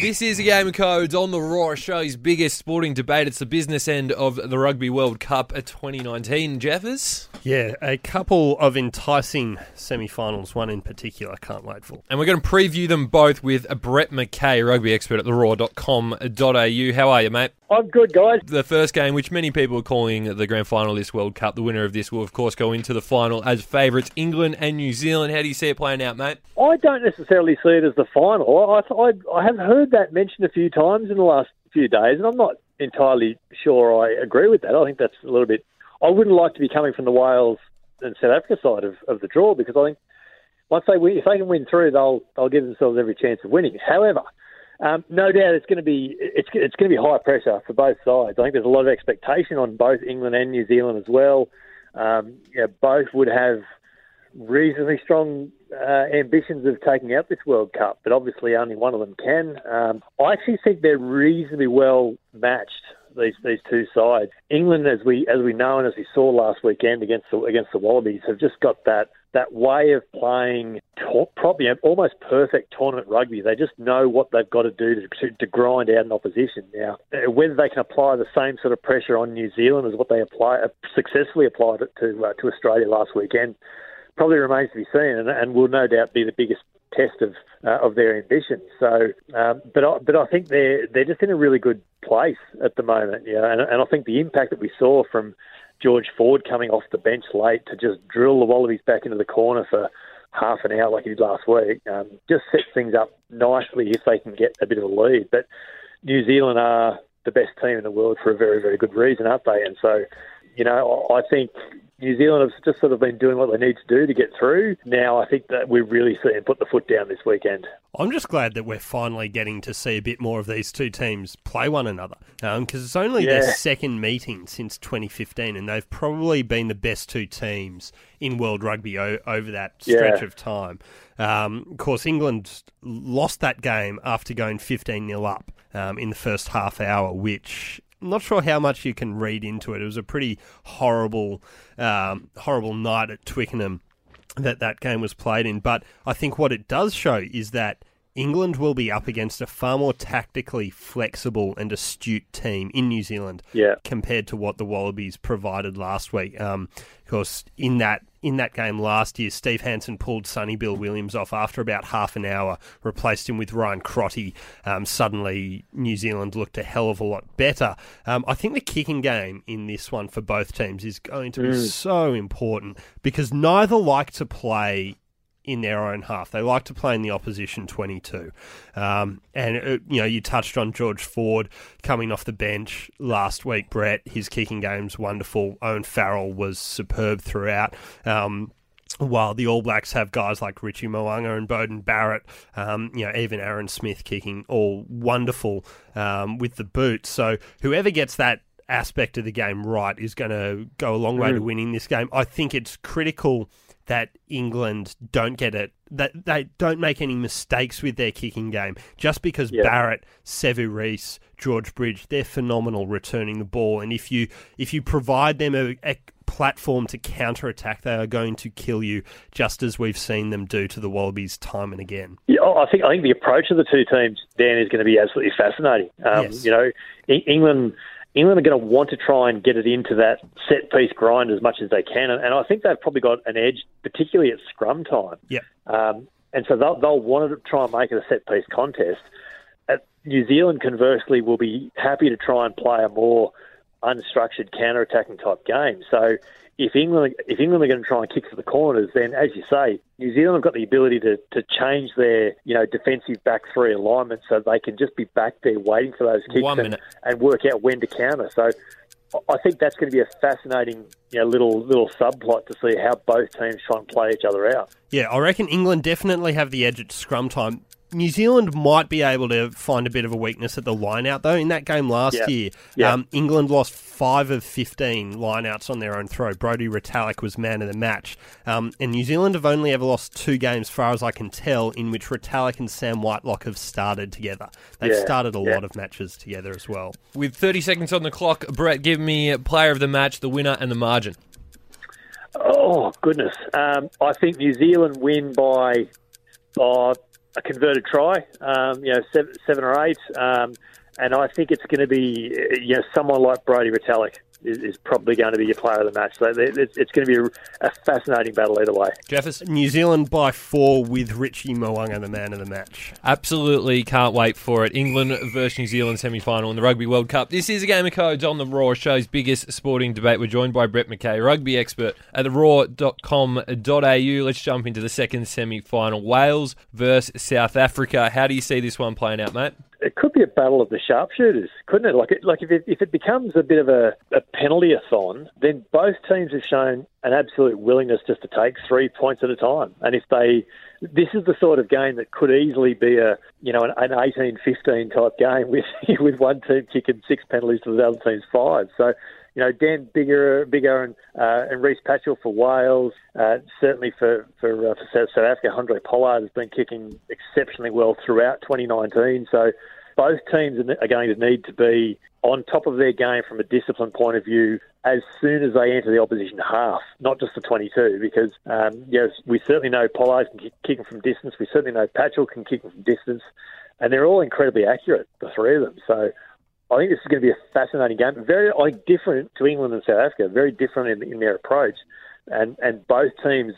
This is a game of codes on the Roar, Australia's biggest sporting debate. It's the business end of the Rugby World Cup at 2019. Jeffers? Yeah, a couple of enticing semi finals, one in particular, I can't wait for. And we're going to preview them both with Brett McKay, rugby expert at theroar.com.au. How are you, mate? I'm good, guys. The first game, which many people are calling the grand final of this World Cup, the winner of this will, of course, go into the final as favourites, England and New Zealand. How do you see it playing out, mate? I don't necessarily see it as the final. I, I, I have heard that mentioned a few times in the last few days, and I'm not entirely sure I agree with that. I think that's a little bit. I wouldn't like to be coming from the Wales and South Africa side of, of the draw because I think once they win, if they can win through, they'll they'll give themselves every chance of winning. However, um, no doubt it's going to be it's it's going to be high pressure for both sides. I think there's a lot of expectation on both England and New Zealand as well. Um, yeah, both would have reasonably strong uh, ambitions of taking out this World Cup, but obviously only one of them can. Um, I actually think they're reasonably well matched. These these two sides. England, as we as we know and as we saw last weekend against the, against the Wallabies, have just got that that way of playing probably almost perfect tournament rugby. They just know what they've got to do to, to, to, grind out an opposition. Now, uh, whether they can apply the same sort of pressure on New Zealand as what they apply uh, successfully applied it to uh, to Australia last weekend probably remains to be seen, and, and will no doubt be the biggest test of uh, of their ambition. So, um, but I, but I think they're they're just in a really good place at the moment. Yeah, and, and I think the impact that we saw from George Ford coming off the bench late to just drill the Wallabies back into the corner for half an hour like he did last week um, just sets things up nicely if they can get a bit of a lead. But New Zealand are the best team in the world for a very, very good reason, aren't they? And so, you know, I think New Zealand have just sort of been doing what they need to do to get through. Now I think that we're really seeing put the foot down this weekend. I'm just glad that we're finally getting to see a bit more of these two teams play one another because um, it's only yeah. their second meeting since 2015, and they've probably been the best two teams in World Rugby o- over that stretch yeah. of time. Um, of course, England lost that game after going 15 0 up um, in the first half hour, which I'm not sure how much you can read into it. It was a pretty horrible, um, horrible night at Twickenham that that game was played in. But I think what it does show is that England will be up against a far more tactically flexible and astute team in New Zealand yeah. compared to what the Wallabies provided last week. Um, of course, in that in that game last year, Steve Hansen pulled Sonny Bill Williams off after about half an hour, replaced him with Ryan Crotty. Um, suddenly, New Zealand looked a hell of a lot better. Um, I think the kicking game in this one for both teams is going to be mm. so important because neither like to play in their own half. They like to play in the opposition 22. Um, and, uh, you know, you touched on George Ford coming off the bench last week, Brett. His kicking game's wonderful. Owen Farrell was superb throughout. Um, while the All Blacks have guys like Richie Mo'unga and Beauden Barrett, um, you know, even Aaron Smith kicking, all wonderful um, with the boot. So whoever gets that aspect of the game right is going to go a long way mm. to winning this game. I think it's critical that England don't get it, that they don't make any mistakes with their kicking game. Just because yeah. Barrett, Sevu Reece, George Bridge, they're phenomenal returning the ball, and if you if you provide them a, a platform to counter attack, they are going to kill you, just as we've seen them do to the Wallabies time and again. Yeah, I think I think the approach of the two teams, Dan, is going to be absolutely fascinating. Um, yes. You know, England England are going to want to try and get it into that set piece grind as much as they can, and, I think they've probably got an edge, particularly at scrum time. Yeah. Um, and so they'll, they'll want to try and make it a set piece contest. At New Zealand, conversely, will be happy to try and play a more unstructured counter attacking type game. So if England if England are going to try and kick for the corners, then as you say, New Zealand have got the ability to, to change their you know defensive back three alignment so they can just be back there waiting for those kicks and, and, work out when to counter. So I think that's going to be a fascinating you know, little little subplot to see how both teams try and play each other out. Yeah, I reckon England definitely have the edge at scrum time. New Zealand might be able to find a bit of a weakness at the lineout, though. In that game last yeah. year, yeah. Um, England lost five of 15 lineouts on their own throw. Brodie Retallick was man of the match. Um, and New Zealand have only ever lost two games, far as I can tell, in which Retallick and Sam Whitelock have started together. They've yeah. started a lot of matches together as well. With 30 seconds on the clock, Brett, give me player of the match, the winner, and the margin. Oh, goodness. Um, I think New Zealand win by. Uh, a converted try, um, you know, seven, seven or eight, um, and I think it's going to be you know someone like Brodie Retallick is, is, probably going to be your player of the match. So it's, it's going to be a, a, fascinating battle either way. Jefferson. New Zealand by four with Richie Mo'unga, the man of the match. Absolutely can't wait for it. England versus New Zealand semi final in the Rugby World Cup. This is a game of codes on the Roar show's biggest sporting debate. We're joined by Brett McKay, rugby expert at the roar.com.au. Let's jump into the second semi final Wales versus South Africa. How do you see this one playing out, mate? It could be a battle of the sharpshooters, couldn't it? Like, it, like if it, if it becomes a bit of a, a penalty-a-thon, then both teams have shown an absolute willingness just to take three points at a time. And if they, this is the sort of game that could easily be a, you know, an, an 18-15 type game with with one team kicking six penalties to the other team's five. So you know, Dan Bigger, Biggar and, uh, and Rhys Patchell for Wales. Uh, certainly for for, uh, for South Africa, Handré Pollard has been kicking exceptionally well throughout 2019. So both teams are going to need to be on top of their game from a discipline point of view as soon as they enter the opposition half, not just the 22, because um, yes, we certainly know Pollard can kick, kick from distance. We certainly know Patchell can kick from distance, and they're all incredibly accurate, the three of them. So I think this is going to be a fascinating game. Very different to England and South Africa. Very different in, in their approach, and and both teams,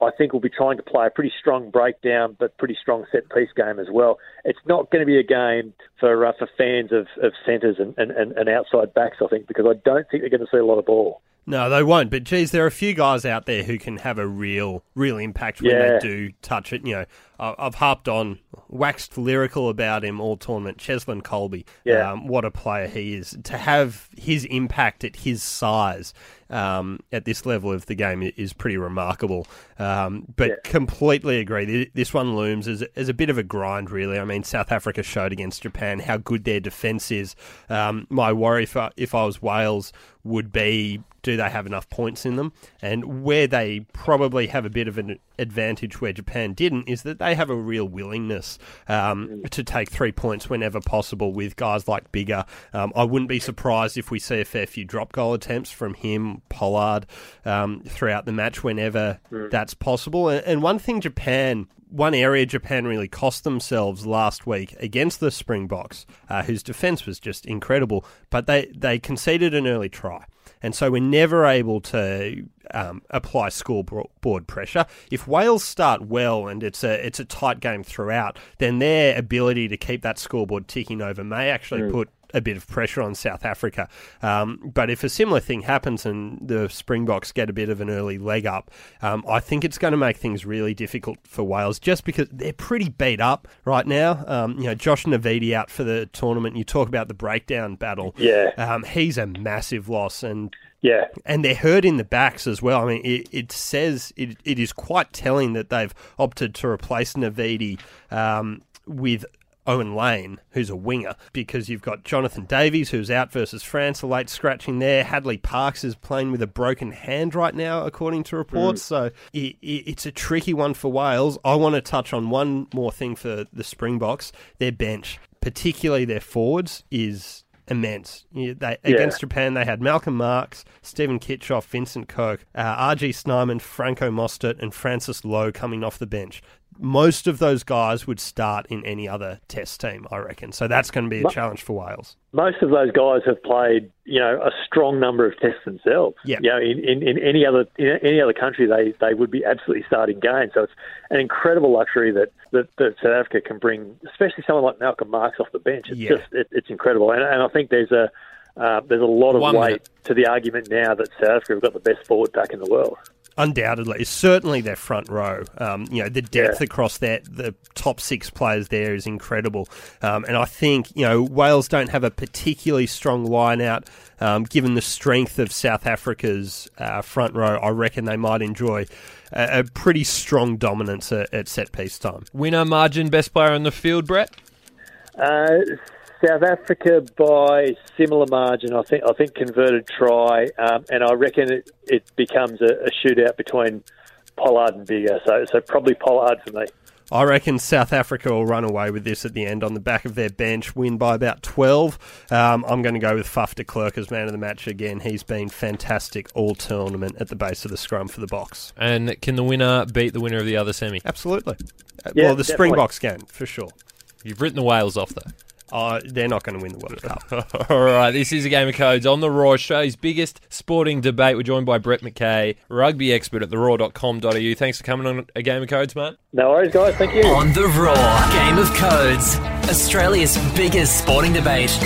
I think, will be trying to play a pretty strong breakdown, but pretty strong set piece game as well. It's not going to be a game for uh, for fans of, of centres and, and, and outside backs. I think because I don't think they're going to see a lot of ball. No, they won't. But geez, there are a few guys out there who can have a real, real impact when yeah. they do touch it. You know, I've harped on, waxed lyrical about him all tournament. Cheslin Kolbe, yeah. Um, what a player he is. To have his impact at his size um, at this level of the game is pretty remarkable. Um, but yeah. completely agree. This one looms as, as a bit of a grind, really. I mean, South Africa showed against Japan how good their defence is. Um, my worry for if I was Wales would be do they have enough points in them? And where they probably have a bit of an advantage where Japan didn't is that they have a real willingness um, to take three points whenever possible with guys like Biggar. Um, I wouldn't be surprised if we see a fair few drop goal attempts from him, Pollard, um, throughout the match whenever mm. that's possible. And, and one thing Japan one area Japan really cost themselves last week against the Springboks, uh, whose defence was just incredible, but they, they conceded an early try. And so we're never able to um, apply scoreboard pressure. If Wales start well and it's a it's a tight game throughout, then their ability to keep that scoreboard ticking over may actually mm. put a bit of pressure on South Africa. Um, but if a similar thing happens and the Springboks get a bit of an early leg up, um, I think it's going to make things really difficult for Wales just because they're pretty beat up right now. Um, you know, Josh Navidi out for the tournament. You talk about the breakdown battle. Yeah. Um, he's a massive loss and yeah. And they're hurt in the backs as well. I mean, it, it says it, it is quite telling that they've opted to replace Navidi um, with Owen Lane, who's a winger, because you've got Jonathan Davies, who's out versus France, a late scratching there. Hadleigh Parkes is playing with a broken hand right now, according to reports. Mm. So it, it, it's a tricky one for Wales. I want to touch on one more thing for the Springboks. Their bench, particularly their forwards, is immense. They, yeah. Against Japan, they had Malcolm Marx, Steven Kitshoff, Vincent Koch, uh, RG Snyman, Franco Mostert, and Francois Louw coming off the bench most of those guys would start in any other test team, I reckon. So that's going to be a challenge for Wales. Most of those guys have played, you know, a strong number of tests themselves. Yeah. You know, in, in, in any other in any other country, they, they would be absolutely starting games. So it's an incredible luxury that, that, that South Africa can bring, especially someone like Malcolm Marx off the bench. It's yeah. just it, it's incredible, and, and I think there's a uh, there's a lot of One weight minute. to the argument now that South Africa have got the best forward pack in the world undoubtedly, certainly their front row. Um, you know, the depth yeah. across that, the top six players there is incredible. Um, and I think, you know, Wales don't have a particularly strong line out. Um, given the strength of South Africa's uh, front row, I reckon they might enjoy a, a pretty strong dominance at, at, set piece time. Winner margin, best player in the field, Brett? Uh, South Africa by similar margin. I think I think converted try, um, and I reckon it, it becomes a, a, shootout between Pollard and Biggar. So so probably Pollard for me. I reckon South Africa will run away with this at the end on the back of their bench, win by about 12. Um, I'm going to go with Faf de Klerk as man of the match again. He's been fantastic all tournament at the base of the scrum for the Boks. And can the winner beat the winner of the other semi? Absolutely. Uh, Yeah, well, the definitely. Springboks can, for sure. You've written the Wales off, though. Uh, they're not going to win the World Cup. All right, this is a game of codes on the Roar, Australia's biggest sporting debate. We're joined by Brett McKay, rugby expert at theroar.com.au. Thanks for coming on a game of codes, mate. No worries, guys. Thank you. On the Roar Game of Codes, Australia's biggest sporting debate.